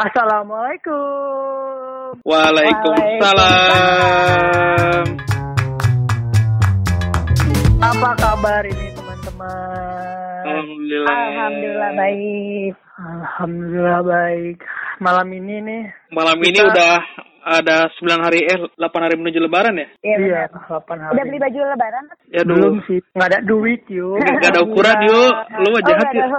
Assalamualaikum. Waalaikumsalam. Apa kabar ini teman-teman? Alhamdulillah. Alhamdulillah baik. Alhamdulillah baik. Malam ini nih. Malam ini Kita- udah ada 9 hari eh 8 hari menuju lebaran ya? Iya Iya, benar. 8 hari. Udah beli baju lebaran? Ya Belum dulu. sih. Nggak ada duit yuk. Nggak ada ukuran yuk. Lu mah jahat oh, ada.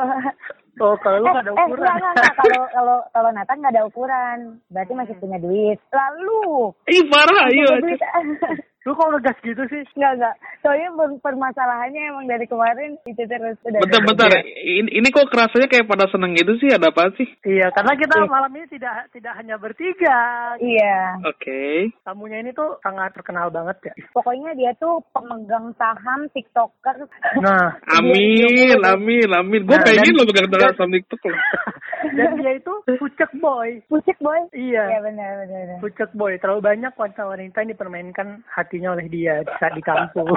Oh, kalau lu Eh, nggak ada eh, ukuran. enggak, enggak, enggak. Kalau kalau kalau Nathan nggak ada ukuran, berarti masih punya duit. Lalu Ih parah iya. duit. Lu kok ngegas gitu sih? Enggak, enggak. Soalnya per- permasalahannya emang dari kemarin itu terus udah. Bentar bentar. Ini, ini kok kerasanya kayak pada seneng gitu sih? Ada apa sih? Iya, karena kita Iya. malam ini tidak tidak hanya bertiga. Iya. Oke. Tamunya ini tuh sangat terkenal banget ya. Pokoknya dia tuh pemegang saham TikToker. Nah, Amin, amin, amin. Gue Nah, pengen lo pegang sama TikTok lo. dan dia itu pucek boy. Pusik boy. Iya. Iya benar benar. benar. Pucek boy. Terlalu banyak wanita-wanita yang dipermainkan hatinya oleh dia di saat di kampus.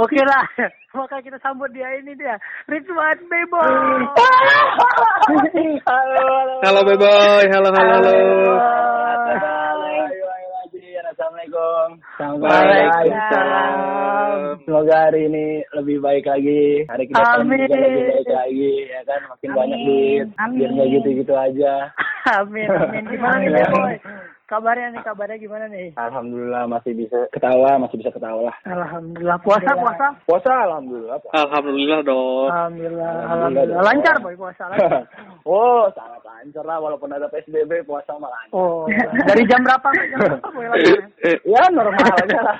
Oke lah. Maka kita sambut dia ini dia. Ridwan Bebo. halo, Halo Beboy, halo halo halo. Assalamualaikum. Waalaikumsalam. Semoga hari ini lebih baik lagi. Hari Amin. juga lebih baik lagi, ya kan? Makin banyak Amin. duit. Amin. Biar nggak gitu-gitu aja. Amin. Amin. Gimana nih Beboy? Kabarnya nih, kabarnya gimana nih? Alhamdulillah masih bisa ketawa, masih bisa ketawa lah. Alhamdulillah. Puasa, puasa? Puasa alhamdulillah. puasa. Alhamdulillah dong. Alhamdulillah. Alhamdulillah. Alhamdulillah. Lancar boy puasa. Lancar. oh, sangat lancar lah walaupun ada PSBB puasa mah lancar. Oh, dari jam berapa jam berapa boy lancar? Ya normal aja lah.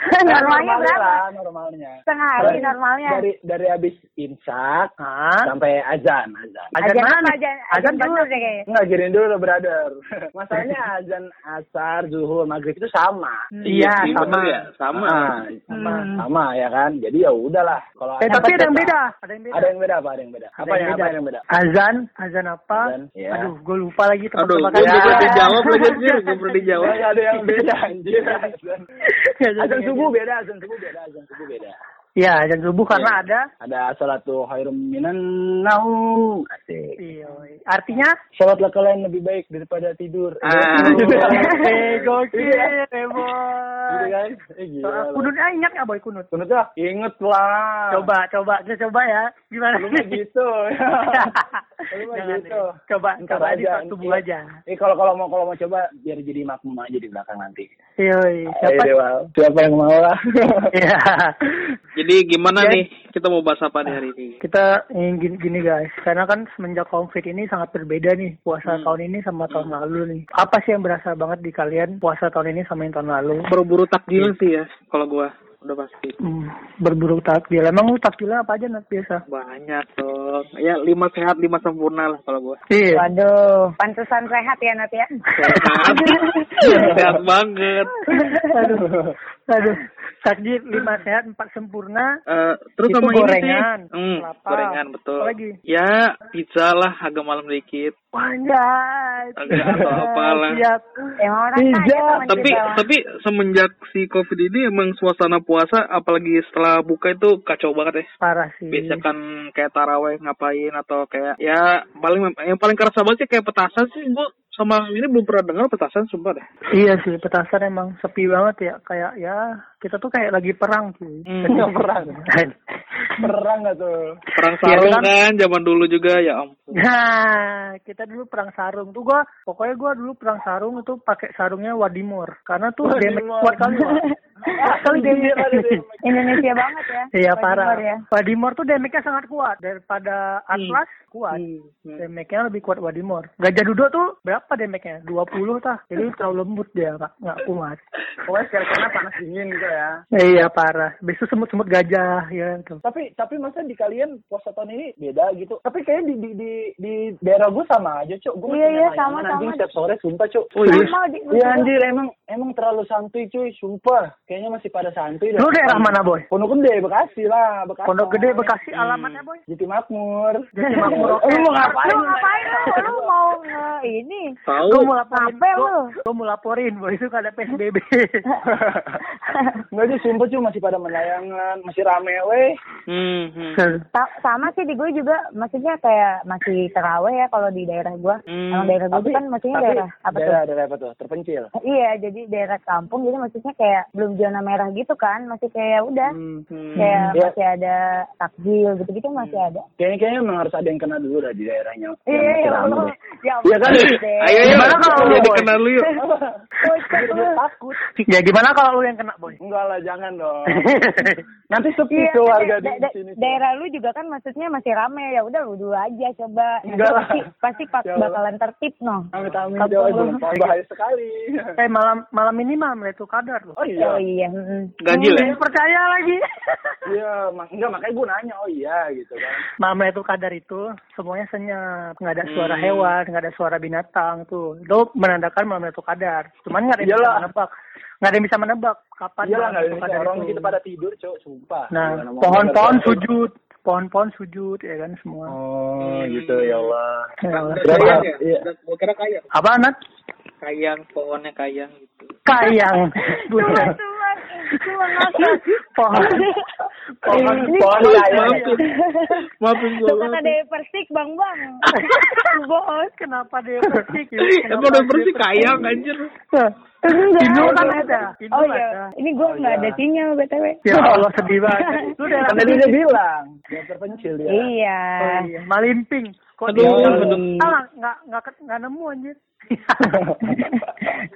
Normalnya Normalnya berapa? lah, normalnya. Setengah hari normalnya. Dari dari habis imsak Hah? sampai azan, azan. Azan Azan mana? Azan, azan Azan dulu. deh kayaknya. Enggak dulu brother. Masalahnya azan asar, zuhur, maghrib itu sama. Iya, sih, sama. ya, sama. Ah, sama, Hmm. sama ya kan. Jadi ya udahlah. Kalau Eh, tapi ada yang beda. Ada yang beda. Ada yang beda apa? Ada yang beda. Apa yang apa yang beda? Azan, azan apa? Azan, iya. Aduh, gue lupa lagi Aduh, tempat-tempat gue Ya. belum pernah dijawab lagi anjir, gue pernah dijawab. Ya, ada yang beda anjir. Azan subuh beda, azan subuh beda, azan subuh beda. Iya, azan subuh karena Iya. ada. Ada salatu khairum minan naum. Asik. Iya. Artinya? Salatlah kalian lebih baik daripada tidur. Ah. Eh, gokil, Iya. Gitu kan? Eh, gila. Kunutnya ingat nggak boy kunut? Kunut lah. Inget lah. Coba, coba, kita coba ya. Gimana? Lu mah gitu. Jangan gitu. Coba, coba di aja, iya. aja. Eh kalau kalau mau kalau mau coba biar jadi makmum aja di belakang nanti. Yoi, siapa? Ayo. Siapa yang mau lah? Iya. Jadi gimana Ya. nih? Kita mau bahas apa nih hari ini? kita eh, gini, gini guys, karena kan semenjak covid ini sangat berbeda nih puasa Hmm. tahun ini sama tahun lalu nih. Apa sih yang berasa banget di kalian puasa tahun ini sama yang tahun lalu? Buru-buru takjil sih ya, kalau gua udah pasti. Hmm, berburu takjil. Emang lu takjilnya apa aja Nat biasa? Banyak dong. Ya lima sehat lima sempurna lah kalau gua. Iya. Waduh, pantesan sehat ya Nat ya. Sehat, sehat banget. aduh, aduh. Takjil lima sehat empat sempurna. Eh, terus Itu sama gorengan, ini sih. Hmm, gorengan betul. Apa lagi? Ya pizza lah agak malam dikit. Panjat. Agak atau apalah. Siap. Emang orang Pizza. Tapi tapi semenjak si covid ini emang suasana puasa apalagi setelah buka itu kacau banget ya. Parah sih. Biasa kan kayak taraweh ngapain atau kayak ya paling yang paling kerasa banget sih kayak petasan sih gua sama ini belum pernah dengar petasan sumpah deh. Iya sih, petasan emang sepi banget ya. Kayak ya kita tuh kayak lagi perang cuy. Hmm. Perang. Perang nggak tuh? Perang sarung kan? kan zaman dulu juga ya ampun. Nah, kita dulu perang sarung tuh gua, pokoknya gua dulu perang sarung itu pakai sarungnya Wadimor. Karena tuh Wadimor. damage kuat kali. Kali. Indonesia banget ya. Iya parah. Ya. Wadimor tuh damage-nya sangat kuat daripada Atlas kuat. Hmm, hmm. Damage-nya lebih kuat Wadimor. Gajah Duduk tuh berapa damage-nya? 20 tah. Jadi terlalu lembut dia, Pak. Nggak kuat. Pokoknya sekarang panas dingin gitu ya. Iya parah. Besok semut-semut gajah ya tuh. Tapi tapi masa di kalian puasa tahun ini beda gitu? Tapi kayaknya di di di, di daerah gue sama aja, cuk. Gue Iya, iya, sama, anjing sama. setiap sore sumpah, cuk. Oh iya. Sama di Iya anjir emang emang terlalu santuy cuy, sumpah. Kayaknya masih pada santuy. dah. Lu daerah mana, Boy? Pondok Gede, Bekasi lah, Bekasi. Pondok Gede, Bekasi, alamatnya, Boy? Jati Makmur. Jati Makmur, oke. Lu mau ngapain? Lu ngapain lu? Lu mau nge ini. Tahu. mau laporin, Ngapain lu? mau laporin bahwa itu ada PSBB. Enggak sih, sumpah cuy masih pada menayangan, masih rame weh. Hmm, hmm. Sama sih di gue juga maksudnya kayak masih terawih ya kalau di daerah gue. Hmm. Emang daerah gue kan maksudnya tapi daerah apa tuh? daerah, daerah apa tuh? Terpencil. Iya, jadi daerah kampung jadi maksudnya kayak belum zona merah gitu kan, masih kayak udah Hmm. Hmm. kayak Ya. masih ada takjil gitu-gitu masih ada. Kayaknya kayaknya memang harus ada yang kena dulu dah di daerahnya. yang Iya, masih ya. Ya Iya kan? Ayo, ayo. Gimana kalau lu, kenal lu yuk. Kocak Biar lu. dia takut. ya gimana kalau lu yang kena boy? Enggak lah, jangan dong. Nanti sepi Iya, tuh warga di sini. tuh. daerah lu juga kan maksudnya masih rame ya udah lu dulu aja coba. Nanti Enggak lah. pasti pasti pak- Ya bakalan tertib noh. Amit amit jauh bahaya sekali. Eh malam malam ini malam itu kadar loh. Oh iya. Oh iya. Ganjil ya? Percaya lagi. Iya, mak- enggak makanya gue nanya. Oh iya gitu kan. malam itu kadar itu semuanya senyap, nggak ada suara Hmm. hewan, nggak ada suara binatang tuh. Itu menandakan malam itu kadar. Cuman nggak ada yang bisa Iyalah. menebak. Nggak ada yang bisa menebak kapan Iya lah, malam nggak itu bisa kadar orang itu. kita pada tidur, cok, sumpah. Nah, pohon-pohon sujud, pohon-pohon sujud ya kan semua. Oh, gitu ya Allah. Ya Allah. Kayang ya? Iya. Gua kira kayang. Apa anak? Kayang, pohonnya kayang gitu. Kayang. Ngakak. Pohon. Pohon, Ini- pohon. Maafin. Maafin dari Persik, Bang Bang. Bos, kenapa dia? Emang udah bersih kayang anjir. Kan ada. Oh iya. ada. Ini gue Oh, nggak iya. ada sinyal BTW. Ya Allah sedih banget. Lu daerah Kan tadi dia bilang, dia terpencil dia. Iya. Oh iya, Malimping. Kok Aduh, dia aduh. Ah, nggak nggak nggak nemu anjir.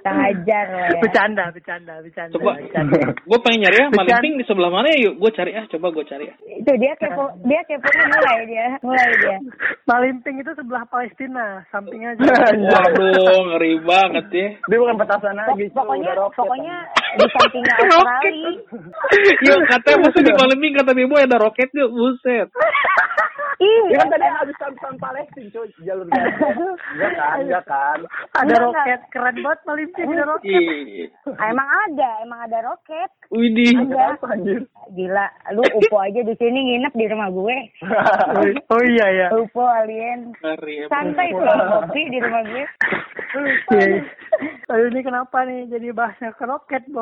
Tak ajar lah ya. Bercanda, bercanda, bercanda. Coba. bercanda. Gue pengen nyari ya, Bercanda. Malimping di sebelah mana ya? Yuk, gue cari ah. Coba gue cari ya. Itu dia kepo, dia kepo mulai dia, mulai dia. Malimping itu sebelah Palestina, samping aja. Waduh, ngeri banget ya. Dia bukan petasan lagi, pokoknya, pokoknya di sampingnya Australia. Yuk, katanya masa di Malimping kata Bimo ada roket yuk, buset. Ih, Dia kan tadi habis sampan Palestina, cuy, jalur Gaza. Enggak kan, enggak kan. Ada roket, keren banget Malimping ada roket. Emang ada, emang ada roket. Widih. Ada. Apa anjir? Gila, lu UFO aja di sini nginep di rumah gue. Oh iya ya. UFO alien. Ngeri emang. Santai tuh kopi di rumah gue. Iya. Aduh ini kenapa nih jadi bahasnya ke roket?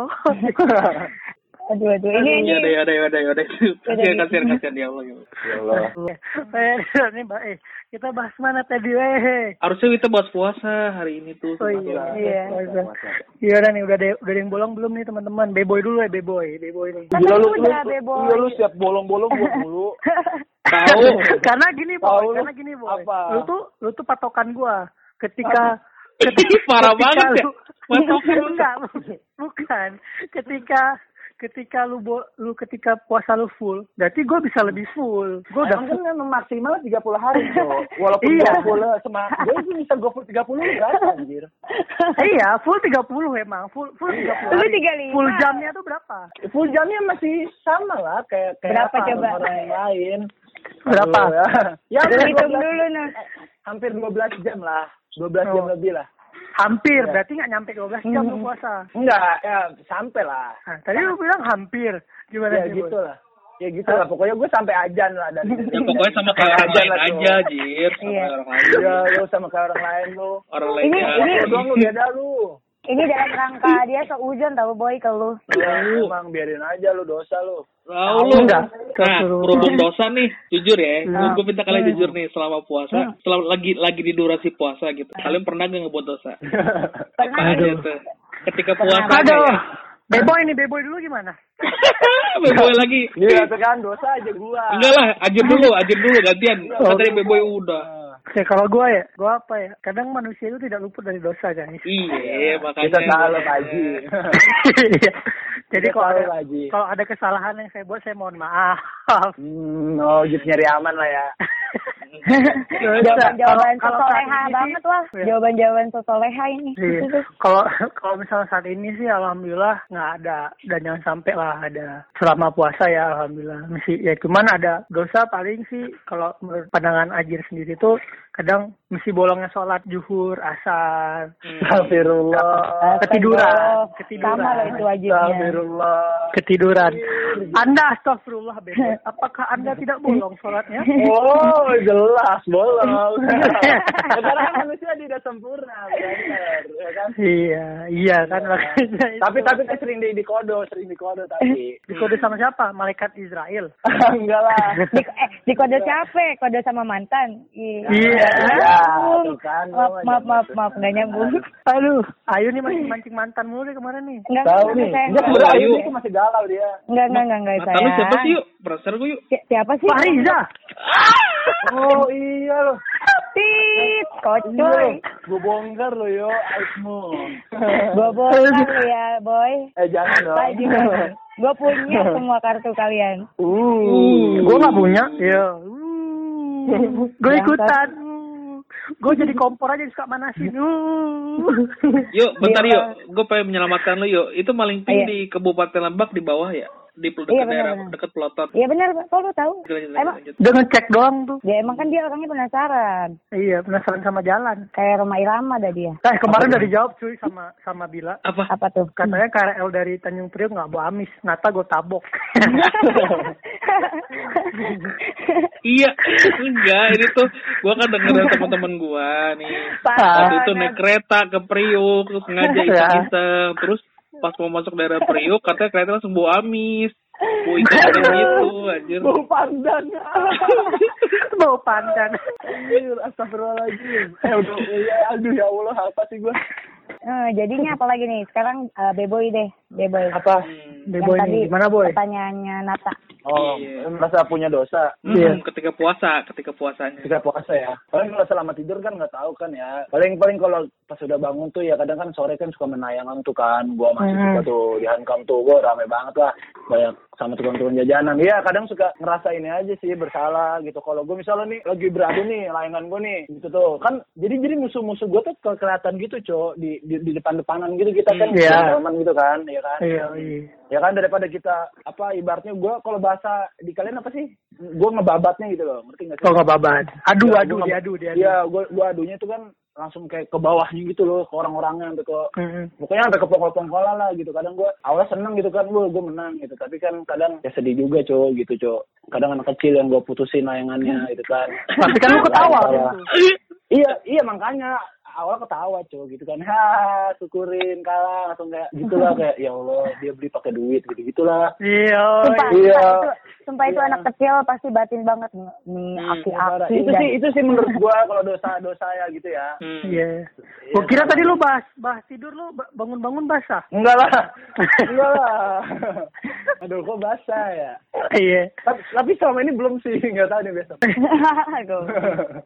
Aduh, aduh. Ini, ini. Ya udah, ya udah, ya udah, ya udah. Kasihan, kasihan, kasihan ya Allah. ya Allah. Ya. Eh, ini Mbak, eh, kita bahas mana tadi, eh? Harusnya kita bahas puasa hari ini tuh. Oh iya, Iya. iya. Iya udah nih, udah ada, udah ada yang bolong belum nih teman-teman? Beboy dulu ya, beboy, beboy nih. Gila lu, lu, iya, lu siap bolong-bolong gua mulu. Tahu. karena gini boy, karena gini boy. apa? Lu tuh lu tuh patokan gua. Ketika ketika Parah banget ya. Patokan lu. enggak, bukan. Ketika ketika lu bo, lu ketika puasa lu full, berarti gua bisa lebih full. Gua udah Emang kan memang maksimal 30 hari, cok. Walaupun Iya. 20 semangat. Gue sih bisa gue full 30 enggak, anjir. iya, full 30 emang, full full 30 Lu hari. 35. Full jamnya tuh berapa? Full jamnya masih sama lah kayak kayak Berapa apa, coba? orang yang lain. Berapa? Aduh, ya. Ya, hitung 12 dulu nah. hampir 12 jam lah. 12 jam Oh. lebih lah. Hampir, Iya. berarti nggak nyampe 12 jam Hmm. puasa. Enggak, ya sampai lah. Nah, tadi lu bilang hampir. Gimana Ya gitu lah. Ya gitu lah. Pokoknya gue sampai ajan lah dari. Ya pokoknya sama kayak orang lain aja, Jir. Sama Iya. orang lain. Iya, lu sama kayak orang lain lu. Orang Ini- lainnya. ini- Lu doang lu beda lu. Ini dalam rangka dia seuzon tahu boy ke lu. Lu emang biarin aja lu dosa lu. Tahu lu. Enggak. Nah, berhubung dosa nih, jujur ya, Hmm. gue minta kalian jujur nih selama puasa, selama lagi lagi di durasi puasa gitu. Kalian pernah gak ngebuat dosa? Apa aja tuh? Ketika puasa Aduh. ya. Beboy nih, beboy dulu gimana? Beboy lagi. Iya, kan dosa aja gua. Enggak lah, ajir dulu, ajir dulu gantian. Kan tadi Beboy udah. Ya kalau gua ya, gua apa ya? Kadang manusia itu tidak luput dari dosa, guys. Iya, makanya. Kita salah Haji. Iya. Jadi kalau tahu, ada Pak Haji. kalau ada kesalahan yang saya buat, saya mohon maaf. Hmm, oh gitu nyari aman lah ya. Jawaban-jawaban Kalau- kalau sosoleha banget wah. Iya. Jawaban-jawaban sosoleha ini. Iya. Kalau kalau misalnya saat ini sih alhamdulillah nggak ada dan jangan sampai lah ada selama puasa ya alhamdulillah masih ya cuman ada dosa paling sih kalau menurut pandangan Ajir sendiri tuh kadang mesti bolongnya sholat zuhur, asar, Astagfirullah. ketiduran, Sama ketiduran, loh itu wajibnya. Astagfirullah. ketiduran. Anda astagfirullah. Apakah Anda tidak bolong sholatnya? Oh, jelas bolong. Karena manusia tidak sempurna, benar, ya kan? Iya, iya kan makanya. itu. Tapi tapi kan sering di, di kodo, sering di kodo tapi. dikode sama siapa? Malaikat Israel. Enggak lah. Di, eh, di kode capek, kode sama mantan. Iya. Iya. Ya, Nyambung. tuh kan. Maaf, maaf, maaf, maaf, nggak nyambung. Aduh, Ayu nih masih mancing mantan mulu kemarin nih. Enggak, Tahu nih. enggak. sebenarnya Ayu. ini masih galau dia. Enggak, enggak, enggak, enggak, saya. siapa sih yuk? Penasaran gue yuk. Si- Siapa sih? Pak Riza. Oh iya loh. Tit, Iya kocoy. Gue bongkar lo yo, aibmu. Gue bongkar lu ya, boy. Eh jangan dong. Gue punya semua kartu kalian. Uh. Gue nggak punya. Iya. Uh. Gue ikutan. Gue jadi kompor aja suka manasin. Uh. Yuk, bentar Iya. yuk. Gue pengen menyelamatkan lu yuk. Itu maling Iya. ping di Kabupaten Lebak di bawah ya? Di pel- Iya, dekat daerah, dekat pelotot. Iya benar, kok lu tahu? Lanjut, lanjut, Emang lanjut. Dia ngecek doang tuh. ya emang kan dia orangnya penasaran. Iya, penasaran sama jalan. Kayak Roma Irama dah dia. Eh, kemarin udah dijawab cuy sama sama Bila. Apa? Apa tuh? Katanya KRL dari Tanjung Priok nggak bawa amis. Nata gue tabok. Iya, enggak. Ini tuh gue kan denger dari teman-teman gue nih. Waktu itu naik kereta ke Priuk, terus sengaja Ya. iseng-iseng. Terus pas mau masuk daerah Priuk, katanya kereta langsung bawa amis. Bawa ikan gitu, anjir. Bau pandan. Bawa pandan. Anjir, astagfirullahaladzim. Eh udah, ya, aduh ya Allah, apa sih gue? Eh, jadinya apa lagi nih? Sekarang eh, Beboy deh, Beboy. Apa? Hmm. Deh Yang boy tadi nih, gimana boy? Pertanyaannya Nata. Oh, Iya. merasa punya dosa. Hmm, Iya. ketika puasa, ketika puasanya. Kita puasa ya. Paling kalau selama tidur kan nggak tahu kan ya. Paling paling kalau pas udah bangun tuh ya kadang kan sore kan suka menayangan tuh kan. Gua masih Hmm. suka tuh di Hankam tuh gua rame banget lah. Banyak sama tukang-tukang jajanan. Iya kadang suka ngerasa ini aja sih bersalah gitu. Kalau gue misalnya nih lagi beradu nih layangan gue nih gitu tuh kan. Jadi jadi musuh-musuh gue tuh ke- kelihatan gitu cok di di, di depan-depanan gitu kita kan Hmm, iya. teman gitu kan ya kan. Iya, iya. Ya kan daripada kita apa ibaratnya gue kalau bahasa di kalian apa sih? Gue ngebabatnya gitu loh, ngerti nggak sih? Kok nggak babat? Adu, Ya, adu, nggak- diadu, diadu. Iya, gue gua adunya tuh kan langsung kayak ke bawahnya gitu loh, ke orang-orangnya sampai ke Mm-mm. pokoknya sampai ke pokok-pokok lah gitu. Kadang gue awalnya seneng gitu kan, gue gue menang gitu. Tapi kan kadang ya sedih juga cowok gitu cowok. Kadang anak kecil yang gue putusin layangannya gitu kan. Tapi kan lu ketawa. Salah. gitu. iya, iya makanya awal ketawa cowok gitu kan. Ha, syukurin kalah langsung kayak gitulah kayak ya Allah dia beli pakai duit gitu gitulah. Iya. Sumpah, Iya. sumpah itu, sumpah itu Iya. anak kecil pasti batin banget nih, Hmm, aki-aki. itu dan- sih itu sih menurut gue kalau dosa dosa ya gitu ya. Hmm. Iya. Gua kira tadi lu bahas bahas tidur lu ba- bangun-bangun basah. Enggak lah. Enggak lah. Aduh, kok basah ya? Iya. Tapi, tapi selama ini belum sih, nggak tahu nih besok.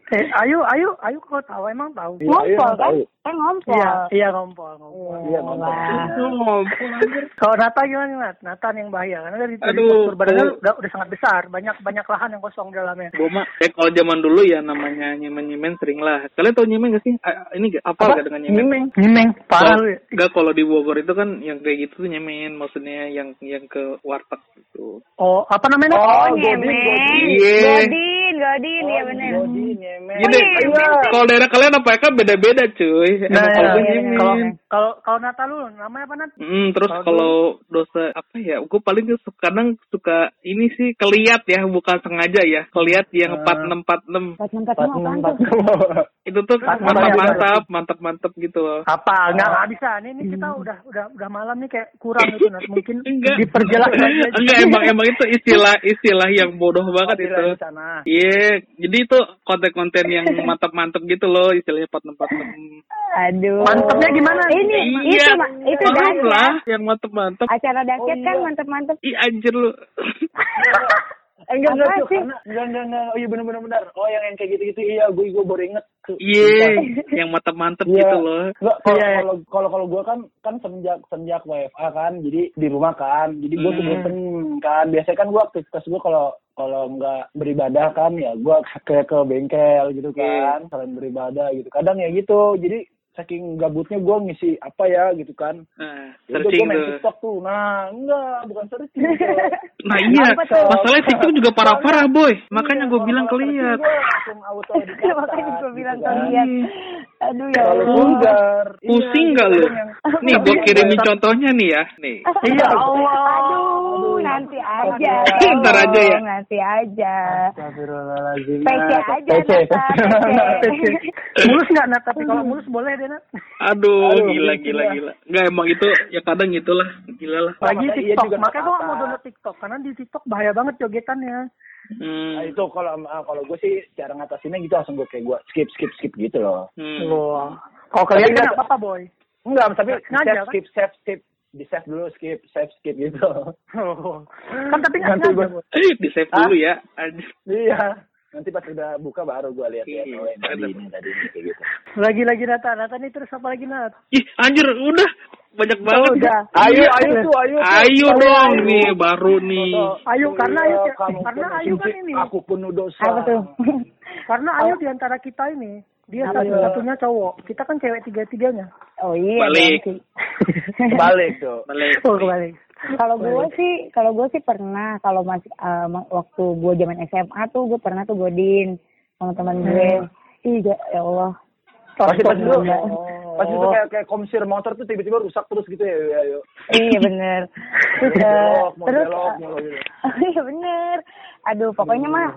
Eh, ayo, ayo, ayo kau tahu emang tahu. Iya, iya, kan? Kan ngompol. Iya, iya ngompol, ngompol. Iya, ngompol. Itu ngompol. Kalau Nata gimana Nat? Nata yang bahaya karena dari Aduh, postur badannya gua- udah, udah sangat besar, banyak banyak lahan yang kosong di dalamnya. Gue mah, eh kalau zaman dulu ya namanya nyemen-nyemen sering lah. Kalian tau nyemen gak sih? Ini gak apa, gak dengan nyemen? Nyimeng. Nyimeng, parah Kalau- lu ya. Enggak kalau di Bogor itu kan yang kayak gitu tuh nyemen, maksudnya yang yang ke warteg gitu. Oh, apa namanya? Oh, Godin, nyemen. Godin. Iya. Godin, Godin, iya bener. Jadi nyemen. Gini, iya. kalau daerah kalian apa ya kan beda-beda cuy. Nah, Emang kalau iya, gue iya, nyemen. kalau kalau kalau Nata lu namanya apa Nat? Hmm, terus Kalau dosa apa ya? Gue paling kadang suka ini sih keliat ya, bukan sengaja ya. Keliat yang empat enam empat enam. Empat empat Empat lima enam. Itu tuh Empat enam, mantap iya, mantap, mantap mantap gitu loh. Apa? Enggak enggak bisa. Ini, ini kita udah udah udah malam nih kayak kurang itu Nat. Mungkin Enggak. diperjelas aja. Enggak emang emang itu istilah istilah yang bodoh banget itu. Iya, jadi itu konten-konten yang mantap-mantap gitu loh, istilahnya empat empat enam. Aduh. Mantepnya gimana? Ini, itu, Iya, Ma- itu paham dasyat. lah, yang mantap-mantap. Acara dasyat Oh, kan iya. mantep-mantep. Ih anjir lu. Enggak, enggak, tuh, sih? karena, enggak, enggak, enggak, oh iya bener-bener, bener. oh yang, yang kayak gitu-gitu, iya, gue, gue baru inget. Tuh, Iya, yang mantap-mantap Iya. gitu loh. Enggak, kalau Iya, iya. kalau kalau kalau gue kan kan semenjak semenjak WFA kan, jadi di rumah kan, jadi gue tuh Hmm. bosen kan. Biasanya kan gue aktivitas gue kalau kalau nggak beribadah kan ya gue ke ke bengkel gitu Iya. kan, selain beribadah gitu. Kadang ya gitu, jadi saking gabutnya gue ngisi apa ya gitu kan. Nah, Ya udah searching gue main. TikTok tuh. Nah, enggak, bukan searching. Nah iya, masalahnya TikTok juga parah-parah boy. Makanya Iya, gue bilang ke kalau lihat. searching gua langsung auto edit Makanya gue bilang kan. kalian. Aduh ya Allah. vulgar. Pusing Iya, nggak lu? kadang yang- Nih gue kirimin contohnya nih ya. Nih. Iya Allah. Aduh, nanti aja. Ntar aja ya. Nanti aja. PC aja, PC. Mulus nggak Nat? Tapi kalau mulus boleh deh Nat. Aduh, Aduh, gila gila lah. gila. Enggak emang itu ya kadang gitulah, gila lah. Lagi TikTok. Makanya gue nggak mau download TikTok karena di TikTok bahaya banget jogetannya. Hmm. Nah, itu kalau ah, kalau gue sih cara ngatasinnya gitu langsung gue kayak gue skip skip skip gitu loh. Hmm. Wah. Kalau kalian nggak- nggak apa-apa boy. Enggak, tapi Ngajar, kan? skip save skip di save dulu skip save skip gitu. Oh. Kan tapi nggak Nanti boy. Di save dulu ya. Anjir. iya. Nanti pas udah buka baru gue lihat ya. Iya. Oh, yang tadi ini tadi ini kayak gitu. Lagi-lagi Nata. Nata nih terus apa lagi Nat? Ih, anjir udah banyak banget. udah. Ayo ayo tuh ayo. tuh. Ayo Ayo, dong ayo. nih baru nih. Ayo, karena iya, ayo, karena ayo kan ini. Aku penuh dosa. Apa tuh? Karena Ayu di antara kita ini dia satu-satunya cowok. Kita kan cewek tiga-tiganya. Oh iya. Balik. Balik tuh. Balik. Oh kembali. Kalau gue sih, kalau gue sih pernah kalau masih eh, ma- waktu gue zaman SMA tuh gue pernah tuh godin sama teman gue. Ih, ya ya Allah. Pasti pas dulu. Enggak. Pas itu kayak kayak komsir motor tuh tiba-tiba rusak terus gitu ya. ya, ya. Iya bener. Terus, eh, Belok, mau terus belok, mulu gitu. iya bener. Aduh, pokoknya mah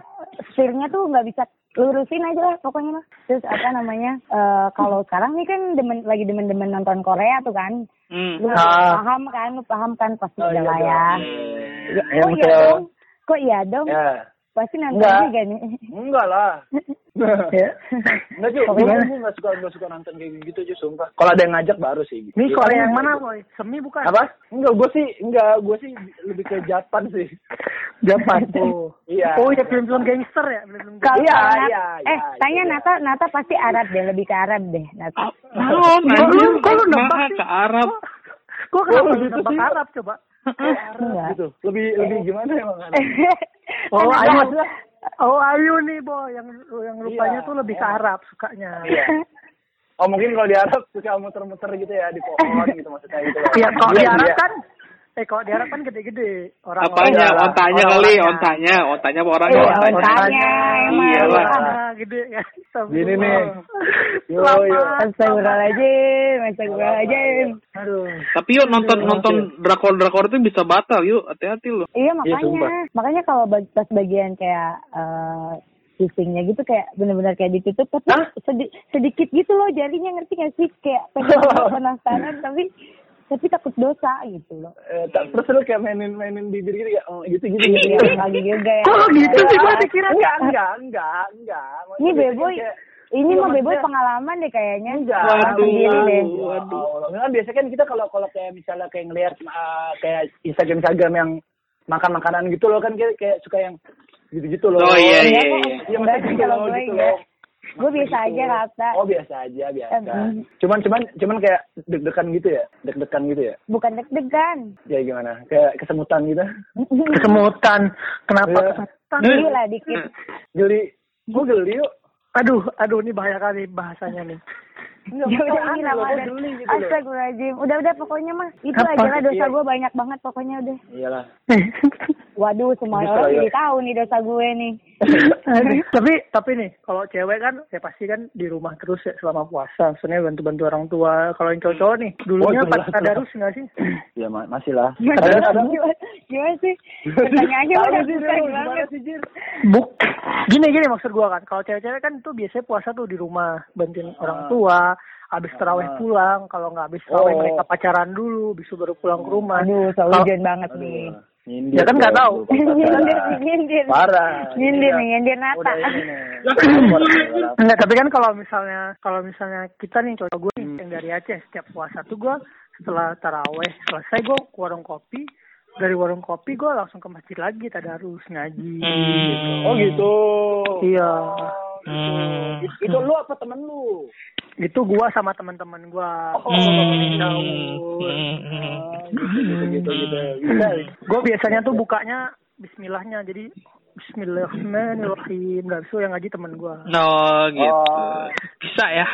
setirnya tuh nggak bisa lurusin aja lah pokoknya mah. Terus apa namanya? eh kalau sekarang nih kan demen, lagi demen-demen nonton Korea tuh kan. Hmm. Lu Ah. paham kan? Lu paham kan pasti Oh, iya lah ya. Ya, Iya, kok iya dong? Kok iya dong? Ya. Pasti Enggak. juga nih. Enggak lah. Ya. Enggak juga, gue nggak suka nggak suka nonton kayak gitu aja sumpah. Kalau ada yang ngajak baru sih. Ini Iya. Korea yang mana boy? Semi bukan? Apa? Enggak, gue sih enggak, gue sih lebih ke Japan sih. Japan. Oh. Iya. Oh iya film-film gangster ya? Kalau Iya, Nat- iya, eh iya, tanya iya. Nata, Nata pasti Arab deh, lebih ke Arab deh Nata. Oh, Kok lu- kok lu Maha sih? ke Arab. Kok kenapa lu gitu sih. Arab coba? Enggak. gitu. Lebih lebih gimana emang? Oh, Ayu. Oh, Ayu nih, boy. Yang yang rupanya Iya, tuh lebih ke iya. Arab sukanya. Iya. Oh mungkin kalau di Arab suka muter-muter gitu ya di pohon gitu maksudnya gitu. Iya, kalau di Iya, Arab iya. kan eh kalau di Arab kan gede-gede orang Apanya? Iyalah, Ontanya kali, orang-orangnya. ontanya, ontanya apa orangnya? Iya, Ontanya. ontanya emang. Iyalah. Ah, gede ya. Gini nih. Yo, yo. Astagfirullahaladzim, astagfirullahaladzim. Aduh. Tapi yuk nonton nonton drakor drakor itu bisa batal yuk, hati-hati loh. Iya Iya, makanya, makanya kalau pas bagian kayak eh kissingnya gitu kayak bener-bener kayak ditutup tapi sedi- sedikit gitu loh jadinya ngerti gak sih kayak pengen penasaran tapi tapi takut dosa gitu loh. Eh, tak- terus lu kayak mainin mainin bibir gitu ya, oh, gitu gitu. Iya gitu. lagi juga ya. Kok lo gitu sih? Gua dikira enggak, enggak, enggak, enggak. Ini beboy, ini Iya, mah beboy pengalaman deh kayaknya. Enggak. Sendiri deh. Waduh. Waduh. Kan biasanya kan kita kalau kalau kayak misalnya kayak ngelihat uh, kayak Instagram Instagram yang makan makanan gitu loh kan kayak, kayak suka yang gitu-gitu loh. Oh, iya, Iya iya, kok. iya. Iya, gitu kalau gue gitu loh. Gue biasa Gitu. aja rata. Oh biasa aja biasa. Mm. Cuman cuman cuman kayak deg-degan gitu ya, deg-degan gitu ya. Bukan deg-degan. Ya gimana? Kayak kesemutan gitu. Kesemutan. Kenapa Iya. kesemutan? Geli lah dikit. Geli. Gue geli yuk. Aduh, aduh ini bahaya kali bahasanya nih. Enggak, Ya udah ini Ramadan. gitu. Astagfirullahaladzim. Udah udah pokoknya mah itu Apa? aja lah dosa Iya. gue banyak banget pokoknya udah. Iyalah. Waduh, semua Bisa, orang ya. jadi tahu nih dosa gue nih. Tapi tapi nih kalau cewek kan ya pasti kan di rumah terus ya selama puasa maksudnya bantu-bantu orang tua kalau yang cowok nih dulunya Oh, pas tadarus nggak sih Ya ma masih lah. Gimana, sih? Pertanyaannya udah susah banget. sih, Jir? buk gini gini maksud gua kan kalau cewek-cewek kan tuh biasanya puasa tuh di rumah bantuin orang tua habis terawih Ah. pulang kalau nggak habis terawih Oh. mereka pacaran dulu bisa baru pulang ke rumah Aduh, saujon banget nih. Nyindir Ya kan nggak tahu. nyindir, nyindir. Parah. Nyindir nih, nyindir Nata. Enggak, tapi kan kalau misalnya kalau misalnya kita nih cowok gue nih Hmm. yang dari Aceh setiap puasa tuh gue setelah taraweh selesai gue ke warung kopi dari warung kopi gue langsung ke masjid lagi tadarus ngaji gitu. Oh gitu. Iya. Hmm. It- Itu lu apa temen lu? Itu gue sama teman-teman gue. Oh. Hmm. gitu gitu gitu. Bisa. Gue biasanya tuh bukanya Bismillahnya jadi Bismillahirrahmanirrahim. Gak bisa yang ngaji temen gue. No gitu. Oh. Bisa ya.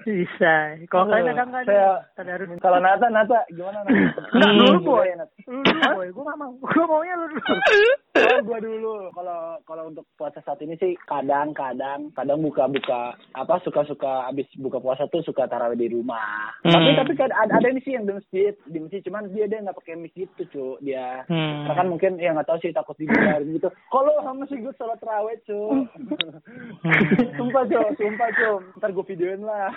Bisa. Kalau Aduh, kalian kadang kan saya- tadarus. Kalau Nata, Nata gimana Nata? Enggak, Hmm. dulu boy. Lu dulu boy. Gue gak mau. Gue maunya lu dulu. Oh, gua dulu. Kalau kalau untuk puasa saat ini sih kadang-kadang kadang buka-buka apa suka-suka abis buka puasa tuh suka tarawih di rumah. Hmm. Tapi tapi kan ada, ada ini sih yang di masjid, di masjid cuman dia dia nggak pakai mic gitu, cu. Dia Hmm. karena kan mungkin ya nggak tahu sih takut didengar gitu. Kalau sama sih gue sholat tarawih, cu. sumpah, cu. Sumpah, cu. Ntar gue videoin lah.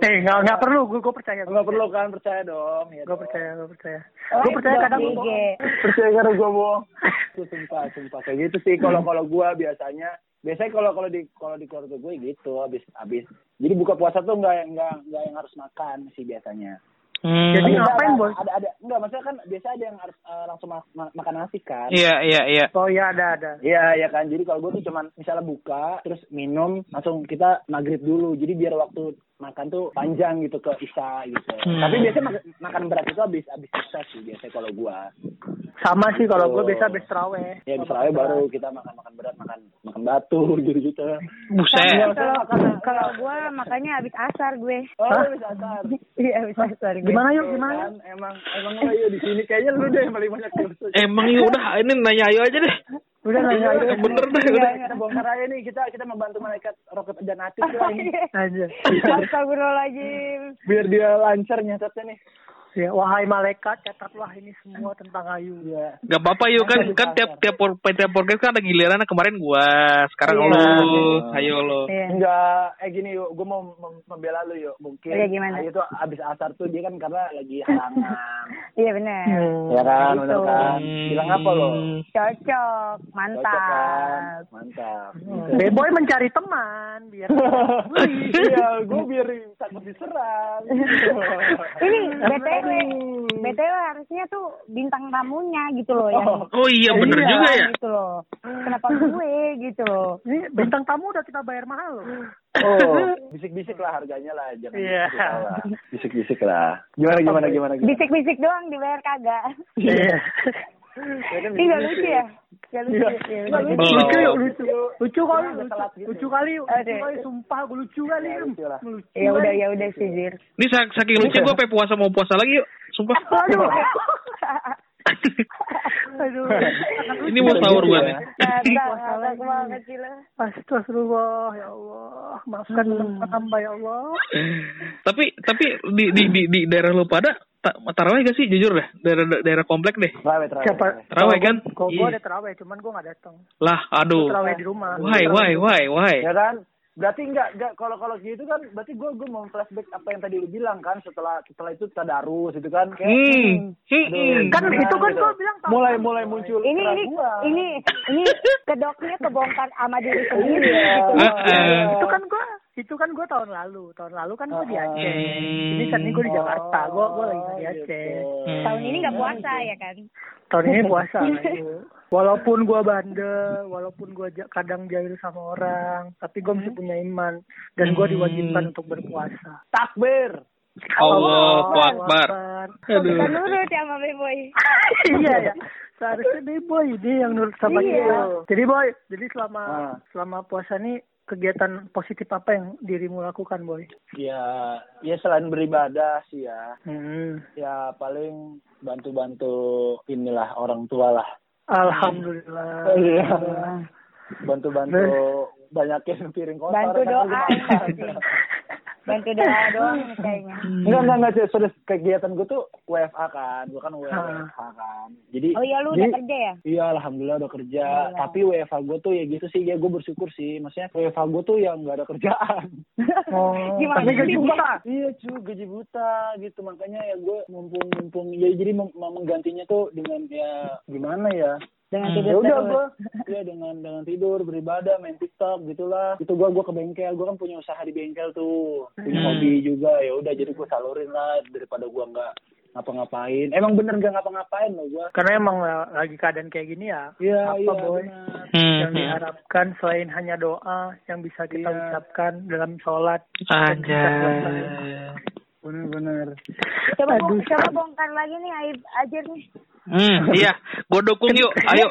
Eh, nggak nggak perlu. Gue gue percaya. Nggak perlu kan, percaya dong. Ya Gue percaya. Gue percaya. Oh, Gue percaya kadang gue percaya karena gue bohong sumpah sumpah kayak gitu sih kalau kalau gue biasanya biasanya kalau kalau di kalau di keluarga gue gitu habis habis jadi buka puasa tuh nggak nggak nggak yang harus makan sih biasanya Hmm. Jadi ngapain, Boy? ada ada enggak maksudnya kan biasa ada yang harus eh, langsung ma- ma- makan nasi kan Iya iya iya. Oh iya ada ada. Iya, ya kan. Jadi kalau gue tuh cuman misalnya buka, terus minum, langsung kita maghrib dulu. Jadi biar waktu makan tuh panjang gitu ke isya gitu. Hmm. Tapi biasanya mak- makan berat itu habis habis isya sih biasanya kalau gua. Sama sih kalau gue Oh. biasa habis terawih. Ya bisa aja baru kita makan makan berat, makan makan batu gitu gitu. Buset. Kalau kalau gue makanya habis asar gue. Oh, Hah? bisa asar. Iya habis asar gue. Gimana yuk? Tuh Gimana? kan, Emang emang lo yuk di sini kayaknya lu deh yang paling banyak dosa. Emang ya udah ini nanya ayo aja deh. Udah nanya aja. Yang bener deh. Udah, Udah. kita bongkar aja nih kita kita membantu malaikat roket dan atis lah ini. Aja. Astagfirullahaladzim. Biar dia lancar nyatetnya nih. Ya, wahai malaikat, catatlah ini semua tentang Ayu. Iya. Gak apa-apa yuk kan kan tiap tiap por- tiap podcast kan ada giliran kemarin gua sekarang Iya. lu ayo lo Iya. Enggak, eh gini yuk, gue mau mem- membela lu yuk. Mungkin Iya, gimana? Ayu tuh abis asar tuh dia kan karena lagi halangan. Iya benar. ya kan, Gitu. bener kan? Bilang apa lo? Cocok, Cocok kan? mantap. Mantap. Beboy mencari teman biar Iya, gue biar takut diserang. Ini BTW, BTW harusnya tuh bintang tamunya gitu loh yang oh iya bener Iya. juga ya gitu loh. Kenapa gue gitu loh. Ini bintang tamu udah kita bayar mahal loh. Oh, bisik-bisik lah harganya lah, jangan Iya. bisik lah. Bisik-bisik lah. Gimana gimana gimana gimana? Bisik-bisik doang dibayar kagak. Iya. Ini gak lucu ya? Gak lucu. Iya. ya? Gak lucu. Lucu yuk, lucu. Lucu kali, Ada lucu, telat gitu. lucu kali, yuk. Ada. lucu kali, sumpah gue lucu kali. Ya, lucu. Lucu Ya udah kali. ya udah sih Zir. ini sak- saking lucu gua pe puasa mau puasa lagi yuk sumpah Aduh. Aduh. ini mau sahur gua nih banget lo. Astagfirullah, ya Allah. Maafkan hamba, ya Allah. tapi tapi di di di, di daerah lu pada ta- tarawih gak sih jujur deh daerah daerah komplek deh Terawih, terawih. Siapa? Terawih kan? Kalau gue Iya. ada terawih, cuman gue gak datang. lah aduh Terawih di rumah. why why why why Ya kan? Berarti enggak enggak kalau kalau gitu kan berarti gue gue mau flashback apa yang tadi lu bilang kan setelah setelah itu tadarus itu kan kayak hmm aduh, hmm Kan gimana itu kan gitu. gue bilang mulai mulai muncul Ini ini ini ini kedoknya kebongkar sama diri sendiri Iya. gitu. Ah. Itu kan gue itu kan gue tahun lalu. Tahun lalu kan gue di Aceh. Hmm. Ini saat ini gue di Jakarta. Gue gue lagi di Aceh. gitu. Tahun ini nggak puasa ya kan? Tahun ini puasa. Walaupun gue bandel, walaupun gue kadang jahil sama orang, tapi gue masih punya iman dan gue diwajibkan untuk berpuasa. Takbir. Allahu Akbar aduh kita nurut ya sama Beboy? iya ya. Seharusnya nih boy ini yang nurut sama Iya. kita. Jadi boy, jadi selama Ah. selama puasa nih kegiatan positif apa yang dirimu lakukan boy? Ya, ya selain beribadah sih ya, Hmm. ya paling bantu-bantu inilah orang tua lah. Alhamdulillah. Iya. Bantu-bantu banyakin piring kotor. Bantu doa. Bantu doa doang kayaknya. Enggak, enggak, enggak. Cik. Sudah kegiatan gue tuh WFA kan. Gue kan WFA kan. Jadi, Oh iya lu jadi- udah kerja ya? Iya, alhamdulillah udah kerja. Alhamdulillah. Tapi WFA gue tuh ya gitu sih, ya gue bersyukur sih. Maksudnya WFA gue tuh yang nggak ada kerjaan. Oh, Gimana tapi sih? gaji buta. iya cu, gaji buta gitu. Makanya ya gue mumpung-mumpung. Ya jadi menggantinya tuh dengan ya gimana ya. Dengan Hmm. tidur Ya udah terus. gue, ya dengan dengan tidur, beribadah, main TikTok gitulah. Itu gue gue ke bengkel, gue kan punya usaha di bengkel tuh, punya Hmm. hobi juga. Ya udah jadi gue salurin lah daripada gue nggak ngapa-ngapain. Emang bener nggak ngapa-ngapain loh gue. Karena emang la- lagi keadaan kayak gini ya. Iya, apa iya, boy? benar. Hmm, Yang hmm. diharapkan selain hanya doa yang bisa kita Iya. ucapkan dalam sholat. aja Bener-bener. Coba, Aduh. coba bongkar lagi nih aib ajar nih. Hmm iya gua dukung yuk ayo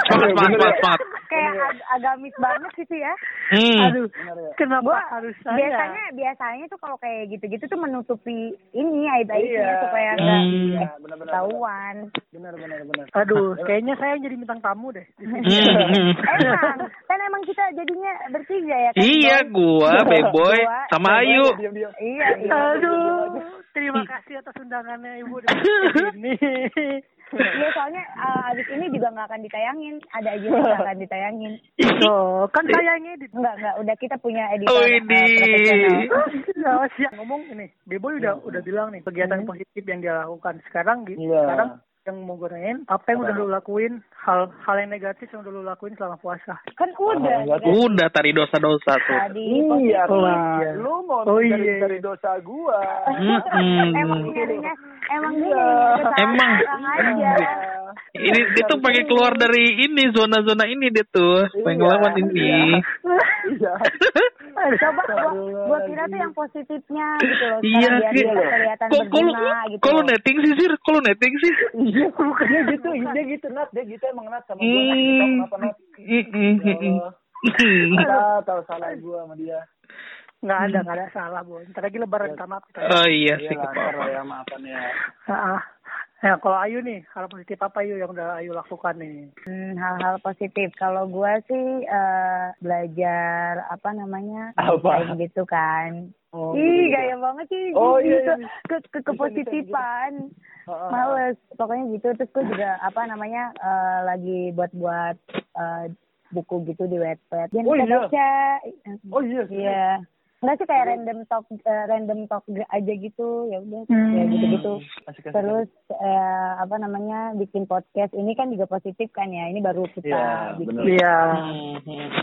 semangat semangat semangat semangat kayak ag- agamis banget gitu ya. Hmm. Aduh, ya? kenapa Gua harus saya? biasanya biasanya tuh kalau kayak gitu-gitu tuh menutupi ini aib-aibnya Iya. supaya enggak Hmm. Iya, benar-benar. ketahuan. Benar benar benar. Aduh, kayaknya saya yang jadi bintang tamu deh. Hmm. Emang, kan emang kita jadinya bertiga ya kan? Iya, gua, Beboy, sama Ayu. Diam-diam. Iya, iya. Aduh, terima kasih atas undangannya Ibu di sini. Iya, soalnya uh, abis ini juga nggak akan ditayangin. Ada aja yang nggak akan ditayangin. Oh, kan saya yang edit. Enggak, enggak. Udah kita punya editor Oh, uh, ini. profesional. Oh, siap ngomong ini. Beboy udah udah bilang nih kegiatan positif yang dia lakukan sekarang gitu. Iya. Sekarang yang mau gue apa yang udah lu lakuin hal hal yang negatif yang udah lu lakuin selama puasa Kan udah. enggak kan? Udah tadi dosa-dosa tuh. Tadi Iya, Oh, iya. Lu mau Oh, dari, iya. dari dosa gua. Emang nyarinya emang Iya. kesalahan Emang. aja. Ini dia tuh pengen keluar dari ini zona-zona ini dia tuh, pengen Iya, ngelawan ini. Iya. Coba gua, gua kira tuh yang positifnya gitu loh. Iya, biar kelihatan Kok berguna gitu. kalau netting sih sir, kalau netting sih. Iya, dia gitu, dia gitu nat, dia gitu emang nat sama Kita Hmm. kenapa nat? Ya. Mm-mm. Tahu salah gua sama dia. nggak ada nggak ada salah bu ntar lagi lebaran minta maaf kita Oh iya Iya sih. ya maafan ya. Nah, kalau Ayu nih, hal positif apa Ayu yang udah Ayu lakukan nih? Hmm, hal-hal positif. Kalau gua sih eh, belajar apa namanya? Apa? gitu kan. Oh, Ih, gitu. gaya banget sih. Oh, iya, gitu. iya. Ke, ke kepositifan. Heeh. Males. Pokoknya gitu. Terus gue juga apa namanya eh, lagi buat-buat eh, buku gitu di Wattpad. Oh, kita iya? baca. Oh iya. Iya. Enggak sih kayak random talk eh, random talk aja gitu. Ya udah Hmm. ya gitu-gitu. Asik, asik, Terus eh, apa namanya bikin podcast ini kan juga positif kan ya. Ini baru kita Iya, bikin bener. Iya.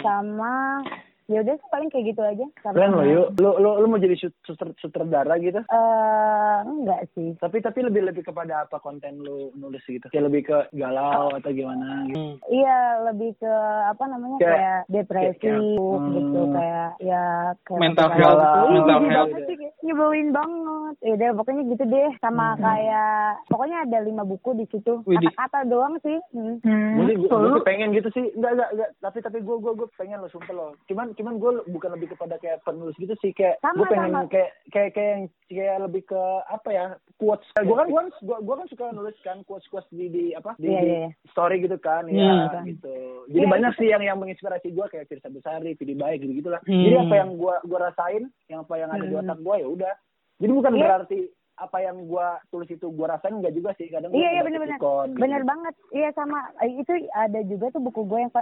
sama ya udah sih paling kayak gitu aja. Keren lo yuk. Lu, lu, lu mau jadi sutradara gitu? Eh, enggak sih. Tapi tapi lebih lebih kepada apa konten lu nulis gitu? Kayak lebih ke galau atau gimana gitu? Iya, lebih ke apa namanya Kayak- kayak, depresi kayak- hmm. gitu kayak ya kayak Mental kayak health, gitu. Mental gini health. kayak nyebelin banget. Ya udah pokoknya gitu deh sama Hmm. kayak pokoknya ada lima buku di situ. Kata-kata doang sih. Hmm. Hmm. Jadi gue, lu- pengen gitu sih, enggak enggak enggak. Tapi tapi gue gue gue pengen lo sumpah lo. Cuman cuman gue bukan lebih kepada kayak penulis gitu sih kayak gue pengen sama. kayak kayak kayak yang- kayak lebih ke apa ya quotes. Gue kan gue gue gue kan suka nulis kan quotes quotes di di apa di, Iya, di iya, iya. story gitu kan Iya. ya gitu. Jadi Iya, banyak sih yang yang menginspirasi gue kayak Firsa Besari, Vidi Baik gitu gitulah. Hmm. Jadi apa yang gue gue rasain, yang apa yang ada di Hmm. otak gue ya udah. Jadi bukan Iya. berarti apa yang gue tulis itu gue rasain enggak juga sih kadang Iya iya benar-benar sikon, gitu. benar banget iya sama Eh, itu ada juga tuh buku gue yang eh,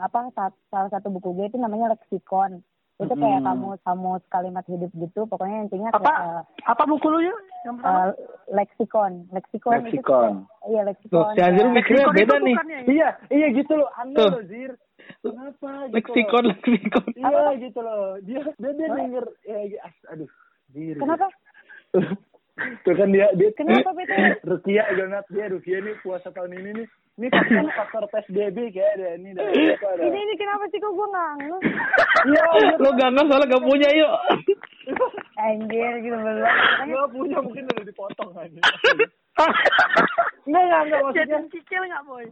apa sa- salah satu buku gue itu namanya leksikon itu kayak Mm. kamus kamus kalimat hidup gitu pokoknya intinya apa kayak, eh, apa buku lu ya? Eh, leksikon leksikon itu Leksikon. kayak- iya Tuh, leksikon si Azir kayak- mikirnya beda itu nih. bukannya ya? Iya, iya gitu loh. Aneh Tuh. loh, Zir. Kenapa gitu Leksikon, loh. leksikon. Iya gitu loh. Dia dia dia denger ya as, aduh. Zir. kenapa Tuh kan dia dia Kenapa, Peter? Rukia Jonat dia Rukia nih puasa tahun ini nih. Ini faktor faktor PSBB kayak ada ini. Apa ada? ini ini kenapa sih kok gue ngangus Iya, iya. Lo gak nggak soalnya gak punya yuk. anjir gitu belum Nggak punya mungkin udah dipotong aja. Enggak, enggak, enggak maksudnya Jadi cicil nggak boy?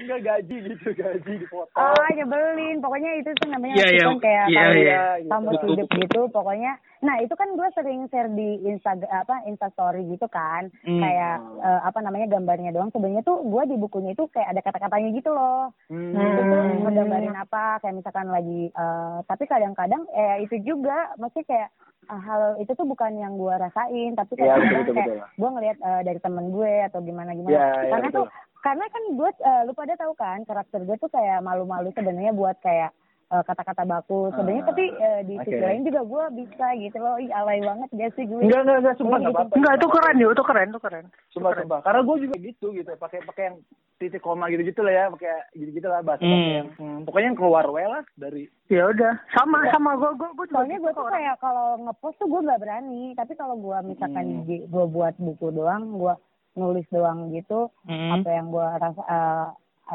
enggak gaji gitu, gaji dipotong. ah nyebelin pokoknya itu tuh namanya Iya, iya. leksikon kayak Iya, kamus- iya. kamus Betul, hidup gitu pokoknya nah itu kan gue sering share di Instagram apa Instastory gitu kan Hmm. kayak eh, apa namanya gambarnya doang sebenarnya tuh gue di bukunya itu kayak ada kata-katanya gitu loh Hmm. itu tuh ngegambarin apa kayak misalkan lagi eh, tapi kadang-kadang eh itu juga maksudnya kayak hal itu tuh bukan yang gue rasain tapi Iya, kadang-kadang betul, betul, kayak betul. gue ngelihat eh, dari temen gue atau gimana gimana Iya, iya, karena betul. tuh karena kan gue eh, lu pada tahu kan karakter gue tuh kayak malu-malu sebenarnya buat kayak kata-kata baku sebenarnya Ah, tapi eh, di sisi oke. lain juga gue bisa gitu loh Ih, alay banget gak sih gue Enggak, enggak, enggak, sumpah enggak gitu. apa-apa. Enggak itu keren yuk, itu keren, itu keren. Sumpah, sumpah. Karena gue juga gitu gitu, pakai pakai yang titik koma gitu-gitu lah ya, pakai gitu-gitu lah bahasa Hmm. yang hmm, pokoknya yang keluar well lah dari Ya udah, sama sama gue gue gue soalnya gue tuh kayak kalau ngepost tuh gue gak berani tapi kalau gue misalkan Hmm. gue buat buku doang gue nulis doang gitu Hmm. apa yang gue rasa eh,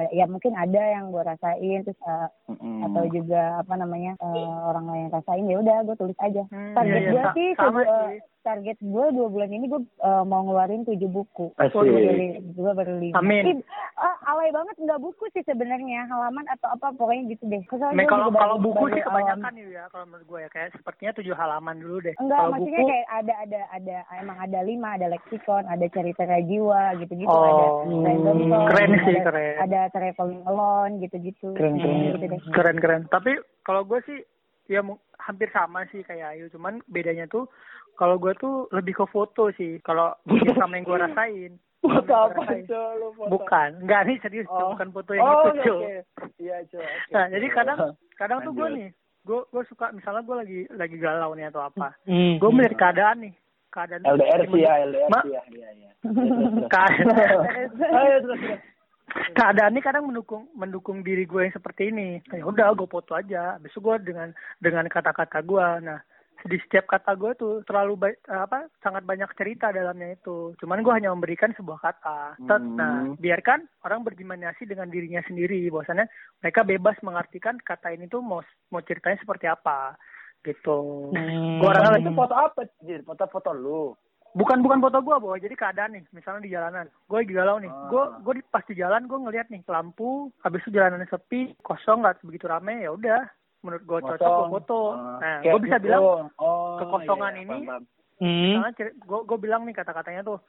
ya mungkin ada yang gue rasain terus eh, Hmm. atau juga apa namanya eh, orang lain rasain ya udah gue tulis aja Hmm, target iya, iya. gue sih sama sih. Target gue dua bulan ini gue eh, mau ngeluarin tujuh buku Asik. gue baru lima Amin. Ih, ah, alay banget nggak buku sih sebenarnya halaman atau apa pokoknya gitu deh. Kalau kalau buku sih kebanyakan ya kalau menurut gue ya kayak sepertinya tujuh halaman dulu deh. Enggak, kalau maksudnya buku kayak ada ada ada emang ada lima, ada leksikon, ada cerita jiwa gitu-gitu, Oh, ada random song, keren sih, ada, keren. ada traveling alone gitu-gitu. Keren, keren. Hmm, gitu deh. keren keren. Tapi kalau gue sih ya hampir sama sih kayak Ayu, cuman bedanya tuh kalau gue tuh lebih ke foto sih. Kalau sama yang gue rasain. Foto apa rasain. itu lu foto? Bukan, enggak nih serius, Oh. bukan foto yang oh, itu, cuy. oke. Iya, cuy. oke. Nah, jadi kadang kadang tuh gue Lanjut. nih, gue gue suka misalnya gue lagi lagi galau nih atau apa, Hmm. gue melihat keadaan nih, keadaan LDR sih ya, LDR sih ya. Iya, iya. Terus, Keadaan, terus. Ayo, terus, terus. keadaan ini kadang mendukung mendukung diri gue yang seperti ini. Ya udah, gue foto aja. Besok gue dengan dengan kata-kata gue. Nah, di setiap kata gue tuh terlalu baik apa sangat banyak cerita dalamnya itu. Cuman gue hanya memberikan sebuah kata. Tet- Hmm. Nah, biarkan orang berimajinasi dengan dirinya sendiri. Bahwasannya mereka bebas mengartikan kata ini tuh mau mau ceritanya seperti apa gitu. Hmm. Gue orangnya itu lagi foto apa, Jir? Foto-foto lu. Bukan bukan foto gue bahwa jadi keadaan nih misalnya di jalanan gue lagi galau nih Ah. gue gue di pas di jalan gue ngeliat nih lampu habis itu jalanannya sepi kosong nggak begitu rame ya udah menurut gue cocok gue foto Ah, nah gue bisa gitu. bilang oh, kekosongan iya, ini paham. Hmm. misalnya gue gue bilang nih kata-katanya tuh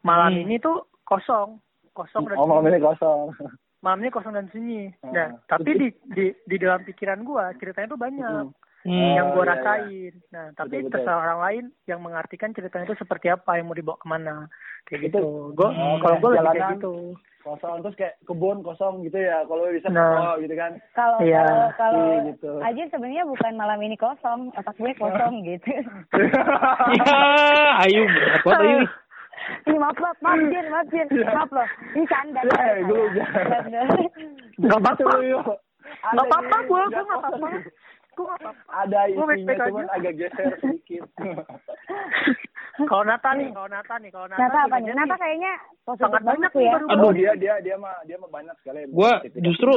malam Hmm. ini tuh kosong kosong dan Oh, malam ini kosong. malam ini kosong dan sunyi Ah. nah tapi di di di dalam pikiran gue ceritanya tuh banyak Hmm. yang gue iya, rasain. Nah, tapi Betul, betul. terserah orang lain yang mengartikan ceritanya itu seperti apa, yang mau dibawa ke mana, kayak Itu- gitu. Gue Oh, kalau gue lebih kayak jalanan. gitu. Kosong terus kayak kebun kosong gitu ya. Kalau bisa Nah. foto gitu kan. Kalau Iya. kalau Iya, gitu. aja sebenarnya bukan malam ini kosong, otak gue kosong gitu. Ya, ayo berat banget ayo. Ini maaf maaf maaf Jin, maaf Jin, maaf loh. Ini canda. Canda. gue. Gak apa-apa. Gak apa-apa, gue gak apa-apa. Gue. Ada Gua isinya cuman agak geser sedikit. Kalau Nata nih, kalau Nata nih, kalau Nata, Nata apa nih? Nata kayaknya sangat banget banyak ya. baru Aduh dia dia dia mah dia mah banyak sekali. Gua Positif justru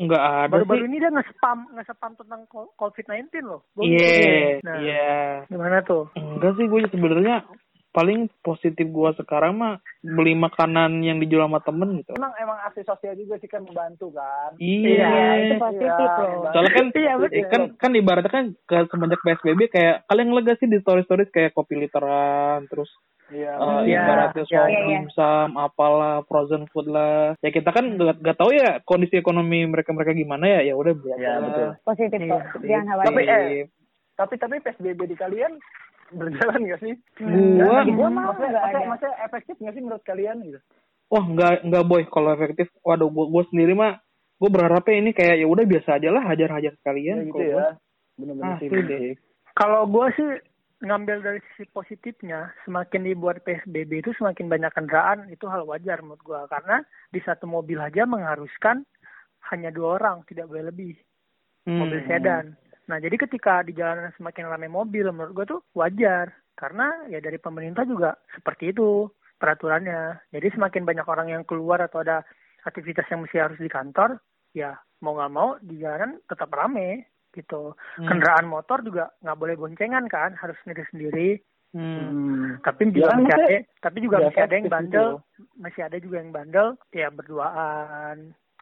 nggak ada baru-baru sih. ini dia nge-spam, nge-spam tentang co- COVID-19 loh. Iya. Nah, iya. Gimana tuh? Enggak sih gue sebenarnya paling positif gua sekarang mah beli makanan yang dijual sama temen gitu. Emang emang aksi sosial juga sih kan membantu kan. Iya. Iya, itu positif Iya, loh. Soalnya kan, Iya, eh, betul. kan kan ibaratnya kan ke semenjak PSBB kayak kalian lega sih di story stories kayak kopi literan terus Iya. eh, Iya, ibaratnya iya, soal iya, iya. dimsum apalah frozen food lah ya kita kan nggak nggak tahu ya kondisi ekonomi mereka mereka gimana ya ya udah beli aja Iya, betul. Positif Iya. kok. Jangan Tapi khawatir. eh tapi tapi PSBB di kalian berjalan nggak sih? Gua- Hmm, gua mah maksudnya, nggak maksudnya, ada. maksudnya efektif nggak sih menurut kalian gitu? wah nggak nggak boy kalau efektif waduh gua, gua sendiri mah gue berharapnya ini kayak ya udah biasa aja lah hajar-hajar Ya, sekalian gitu kalau gua. ya. Bener-bener Asli sih. Kalau gue sih ngambil dari sisi positifnya, semakin dibuat PSBB itu semakin banyak kendaraan, itu hal wajar menurut gue. Karena di satu mobil aja mengharuskan hanya dua orang, tidak boleh lebih. Hmm. Mobil sedan. Nah, jadi ketika di jalanan semakin ramai mobil, menurut gue tuh wajar. Karena ya dari pemerintah juga seperti itu peraturannya. Jadi semakin banyak orang yang keluar atau ada aktivitas yang mesti harus di kantor, ya mau nggak mau di jalanan tetap rame gitu. Hmm. Kendaraan motor juga nggak boleh boncengan kan, harus sendiri-sendiri. Hmm. Hmm. Tapi Ya juga kan, masih ada, tapi juga ya masih ada yang efektif bandel, gitu. masih ada juga yang bandel, ya berduaan,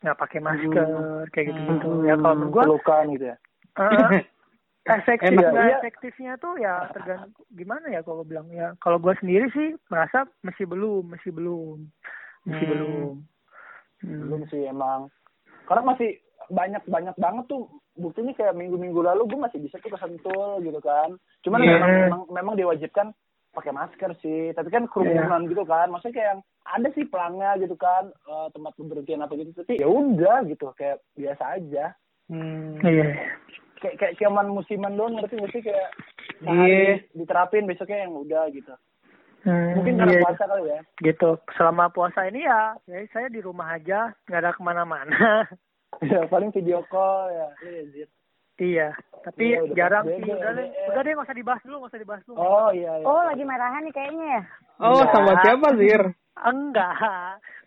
nggak pakai masker, kayak gitu gitu. Hmm. Ya kalau menurut gua pelukan gitu ya. Eh, efektifnya Enak, iya. efektifnya tuh ya tergantung gimana ya kalau bilang ya. Kalau gua sendiri sih merasa masih belum, masih belum, masih Hmm. belum. Hmm. Belum sih emang. Karena masih banyak banyak banget tuh buktinya kayak minggu-minggu lalu gue masih bisa tuh kesentul gitu kan. Cuman Iya. memang, memang memang diwajibkan pakai masker sih. Tapi kan kerumunan Iya. gitu kan. Maksudnya kayak yang ada sih pelangnya gitu kan eh, tempat pemberhentian apa gitu. Tapi ya udah gitu kayak biasa aja. Hmm. Iya. Kayak kayak cuman musiman doang ngerti nggak sih kayak Iya. sehari diterapin besoknya yang udah gitu. Hmm, Mungkin karena iya. puasa kali ya. gitu. Selama puasa ini ya, ya saya di rumah aja, nggak ada ke mana-mana. Ya paling video call ya. Iya. Iya, tapi Iya, udah jarang sih. Udah deh, LDR. udah deh nggak usah dibahas dulu, nggak usah dibahas dulu. Oh iya iya. Oh, lagi marahan nih kayaknya ya. Oh, sama Enggak. siapa, Zir? Enggak.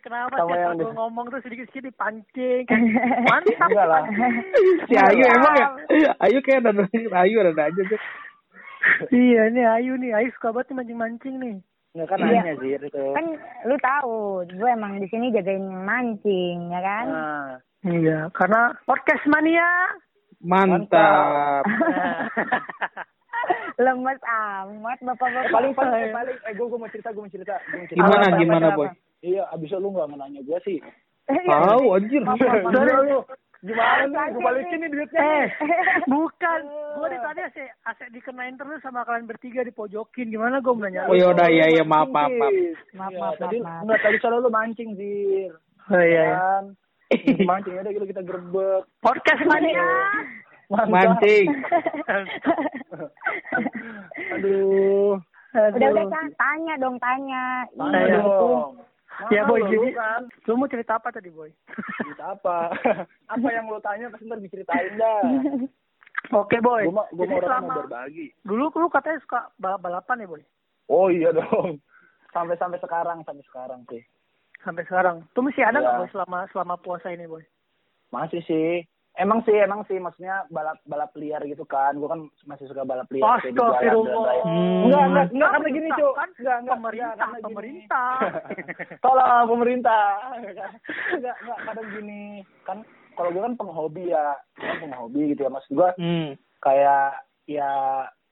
Kenapa Sama sih yang aku ngomong tuh sedikit-sedikit dipancing? Mantap. Enggak lah. Si Ayu emang ya? Ayu kayak ada Ayu ada aja tuh. iya, ini Ayu nih. Ayu suka banget nih mancing-mancing nih. Nggak kan Iya. nanya sih itu. kan lu tahu gue emang di sini jagain mancing ya kan Nah, Iya, karena podcast mania. Mantap. lemes amat bapak-bapak paling paling paling eh gue gue mau cerita gue mau cerita gue mau cerita. Gimana Apa, gimana apa, boy? apa? Iya, abis itu lu nggak nanya gue sih. Tahu anjir. Gila lu. Gimana nih? Gue balikin nih duitnya. Eh, bukan. Gue dari tadi asik, asik dikenain terus sama kalian bertiga dipojokin. Gimana gue mau nanya? Oh yaudah iya iya maaf maaf maaf. maaf Iya, maaf tadi maaf, maaf. nggak tadi soalnya lu mancing sih. Oh iya, iya. Kan? Mancing udah gitu kita gerbek. Podcast mania. Mancing. Aduh. udah udah tanya dong tanya Tanya Iya. dong. Ya boy, jadi kan. lu mau cerita apa tadi boy? Cerita apa? apa yang lu tanya pasti ntar diceritain dah. Oke boy. Gue mah gue Jadi mau orang mau selama berbagi. dulu lu katanya suka balap balapan ya boy? Oh iya dong. Sampai sampai sekarang sampai sekarang sih. Sampai sekarang. Tuh masih ada nggak Iya. boy selama selama puasa ini boy? Masih sih. Emang sih, emang sih, maksudnya balap balap liar gitu kan. Gue kan masih suka balap liar. Astagfirullah. Hmm. Enggak, enggak, enggak karena gini, Cuk. Kan Enggak, enggak, pemerintah, enggak, pemerintah. Tolong pemerintah. enggak, enggak, kadang gini. Kan kalau gue kan penghobi ya. Gue kan penghobi gitu ya. Maksud gue Hmm. kayak ya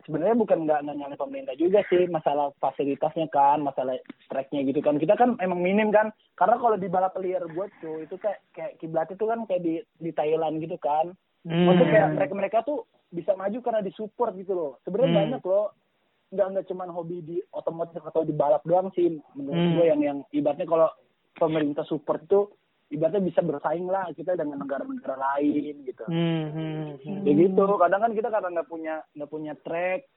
sebenarnya bukan nggak nyalain pemerintah juga sih masalah fasilitasnya kan masalah tracknya gitu kan kita kan emang minim kan karena kalau di balap liar buat tuh itu kayak kayak kiblat itu kan kayak di di Thailand gitu kan Hmm. Maksudnya kayak mereka mereka tuh bisa maju karena disupport gitu loh sebenarnya Hmm. banyak loh nggak nggak cuma hobi di otomotif atau di balap doang sih menurut Hmm. gue yang yang ibaratnya kalau pemerintah support itu ibaratnya bisa bersaing lah kita dengan negara-negara lain gitu Hmm, hmm, hmm. ya gitu kadang kan kita karena nggak punya nggak punya track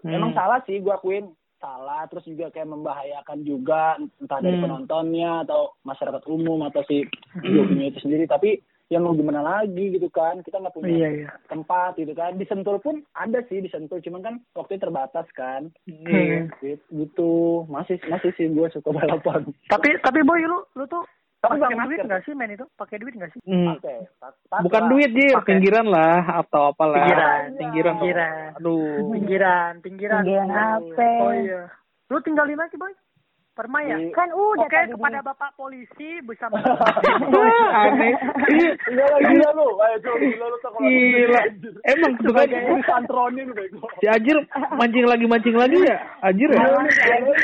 Hmm. emang salah sih gue akuin salah terus juga kayak membahayakan juga entah dari Hmm. penontonnya atau masyarakat umum atau si jokinya itu sendiri tapi ya mau gimana lagi gitu kan kita nggak punya Iya iya. tempat gitu kan di Sentul pun ada sih di Sentul cuman kan waktu terbatas kan Iya. gitu, gitu. masih masih sih gue suka balapan Tapi tapi boy lu lu tuh Tapi pakai duit masker. nggak sih main itu? Pakai duit nggak sih? Hmm. pakai pakai Bukan lah. duit jir, Pakai. pinggiran lah atau apalah. Pinggiran. Pinggiran. Pinggiran. Aduh. Pinggiran, pinggiran. Pinggiran apa? Oh iya. Lu tinggal di mana sih boy? Permai ya? Di- kan udah Oke, tadi kepada bapak polisi bisa Aneh. Gila lah, gila lu. Ayo coba gila lu tuh kalau Gila. Emang sebagai disantronin bego. si Ajir mancing lagi mancing lagi ya? Ajir ya? Emang si Ajit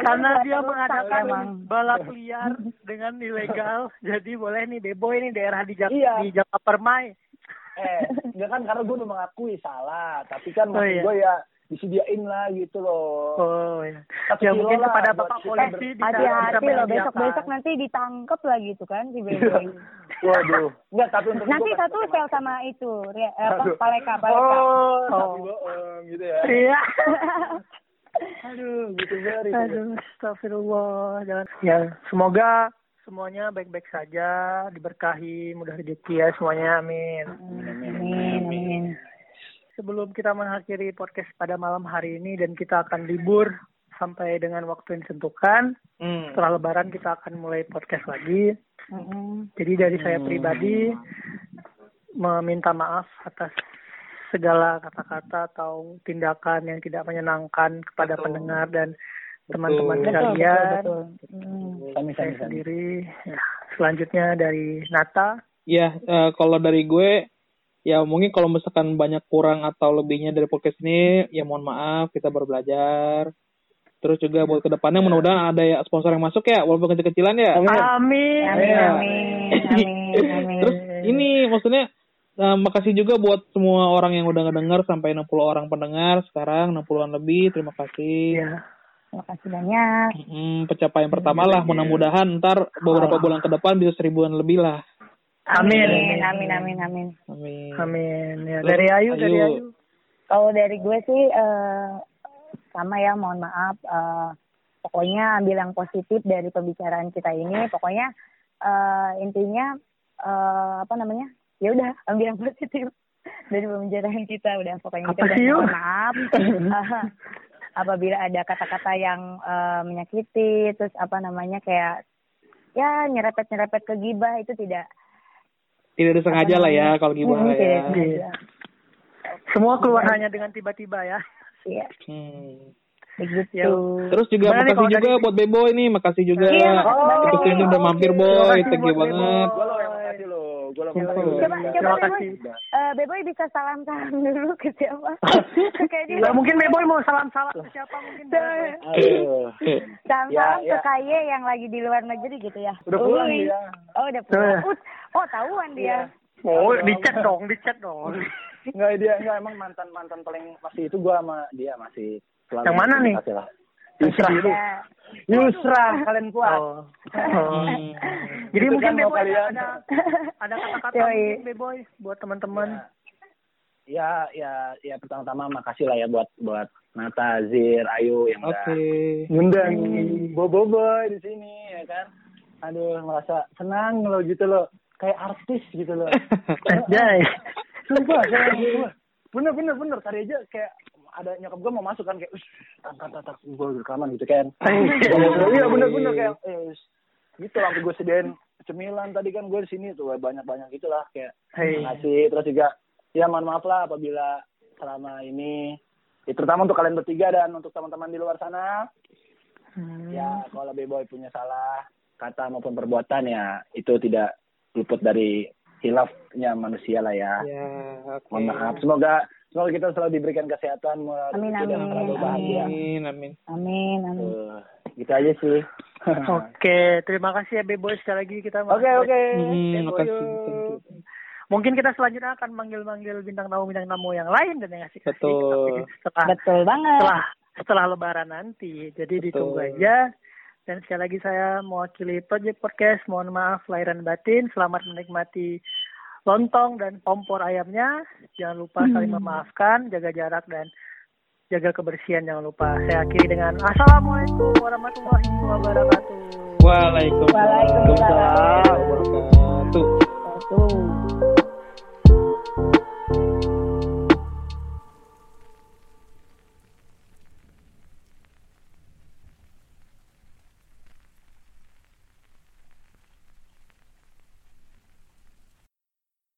Karena dia mengadakan balap liar dengan ilegal, jadi boleh nih beboy nih daerah di Jak Iya. di Jakarta Permai. Eh, enggak kan karena gue udah mengakui salah, tapi kan Oh, maksud iya. gue ya disediain lah gitu loh. Oh ya. Satu Ya mungkin lah kepada bapak polisi bisa hati-hati loh menyediakan. besok besok nanti ditangkep lagi gitu kan si Iya. Beboy Waduh. Enggak, tapi untuk nanti satu sel sama itu eh, apa paleka paleka Oh, tapi Oh. bohong gitu ya. Iya. Aduh, gitu beri. Aduh, astagfirullah. Jangan. Ya, semoga semuanya baik-baik saja, diberkahi, mudah rezeki ya semuanya, amin. amin amin Sebelum kita mengakhiri podcast pada malam hari ini dan kita akan libur sampai dengan waktu yang ditentukan, Hmm. setelah lebaran kita akan mulai podcast lagi. Mm-mm. Jadi dari saya pribadi meminta maaf atas segala kata-kata atau tindakan yang tidak menyenangkan kepada Betul. pendengar dan teman-teman Betul. betul betul Mm. Sami, Saya sami, sendiri. Ya, selanjutnya dari Nata. Ya, eh, kalau dari gue, ya mungkin kalau misalkan banyak kurang atau lebihnya dari podcast ini, ya mohon maaf, kita baru belajar. Terus juga buat ke depannya mudah-mudahan ada ya sponsor yang masuk ya, walaupun kecil-kecilan ya. Amin. amin Iya. amin amin amin Terus ini maksudnya eh, makasih juga buat semua orang yang udah ngedenger sampai 60 orang pendengar sekarang 60-an lebih. Terima kasih. Ya. terima kasih banyak Hmm, pencapaian pertama lah mudah-mudahan ntar beberapa bulan ke depan bisa seribuan lebih lah. Amin. amin amin amin Amin. Amin. Ya, dari Ayu, dari Ayu. Ayu. Kalau dari gue sih eh, sama ya, mohon maaf. eh, pokoknya ambil yang positif dari pembicaraan kita ini. Pokoknya eh, intinya eh, apa namanya? Ya udah, ambil yang positif dari pembicaraan kita. Udah, pokoknya kita Apa udah mohon maaf. Eh, apabila ada kata-kata yang eh, menyakiti, terus apa namanya kayak ya nyerepet-nyerepet ke gibah itu tidak Tidak disengaja lah ya kalau gimana Hmm, ya. sengaja. Semua keluar hanya dengan tiba-tiba ya. Iya. Hmm. begitu Ya, Terus juga nih makasih juga dari- buat Beboy nih, makasih juga. Iya, makasih banget. Itu sini udah mampir Terima boy, kasih thank you banget. Gue makasih. lo. coba Terima coba Beboy kasih. Eh, Beboy bisa salam salam dulu ke siapa kayak dia Ya, mungkin Beboy mau salam-salam ke siapa mungkin. Aduh. salam Ya, salam ke ya. Kaye yang lagi di luar negeri gitu ya Udah pulang Ui. dia. oh udah pulang. Uh, oh tahuan dia Oh, dicet dong, dicet dong. Enggak dia enggak emang mantan mantan paling masih itu gua sama dia masih selalu Yang mana nih? Lah. Yusra. Ya. Yusra kalian kuat. Oh. Hmm. Jadi Itu mungkin kan mau Beboy kalian. ada ada kata-kata mungkin Beboy buat teman-teman. Ya ya ya pertama-tama makasih lah ya buat buat Nata, Zir, Ayu yang udah ngundang bobo di sini ya kan. Aduh merasa senang lo gitu loh kayak artis gitu loh. Jai. Sumpah, saya. Bener bener bener tadi aja kayak ada nyokap gue mau masuk kan kayak, "Ush, angkat angkat gue rekaman gitu kan." Iya bener bener kayak, eh, ush. gitu sampai gue sediain cemilan tadi kan gue di sini tuh banyak banyak gitulah kayak Hei. ngasih terus juga ya mohon maaf lah apabila selama ini ya, terutama untuk kalian bertiga dan untuk teman-teman di luar sana Hmm. ya kalau B-boy punya salah kata maupun perbuatan ya itu tidak luput dari hilafnya manusia lah ya Ya, oke. mohon maaf semoga semoga kita selalu diberikan kesehatan moral Amin, amin, selalu bahagia Amin, amin. amin amin Tuh, gitu aja sih Oke, terima kasih ya Beboy sekali lagi kita. oke oke Hmm, makasih. Thank you. Mungkin kita selanjutnya akan manggil-manggil bintang tamu bintang tamu yang lain dan yang ngasih kasih Betul. setelah betul banget setelah setelah lebaran nanti. Jadi ditunggu aja. Dan sekali lagi saya mewakili Project Podcast, mohon maaf lahir dan batin. Selamat menikmati lontong dan kompor ayamnya. Jangan lupa saling hmm. memaafkan, jaga jarak dan jaga kebersihan jangan lupa. Saya akhiri dengan Assalamualaikum warahmatullahi wabarakatuh. Waalaikumsalam warahmatullahi wabarakatuh.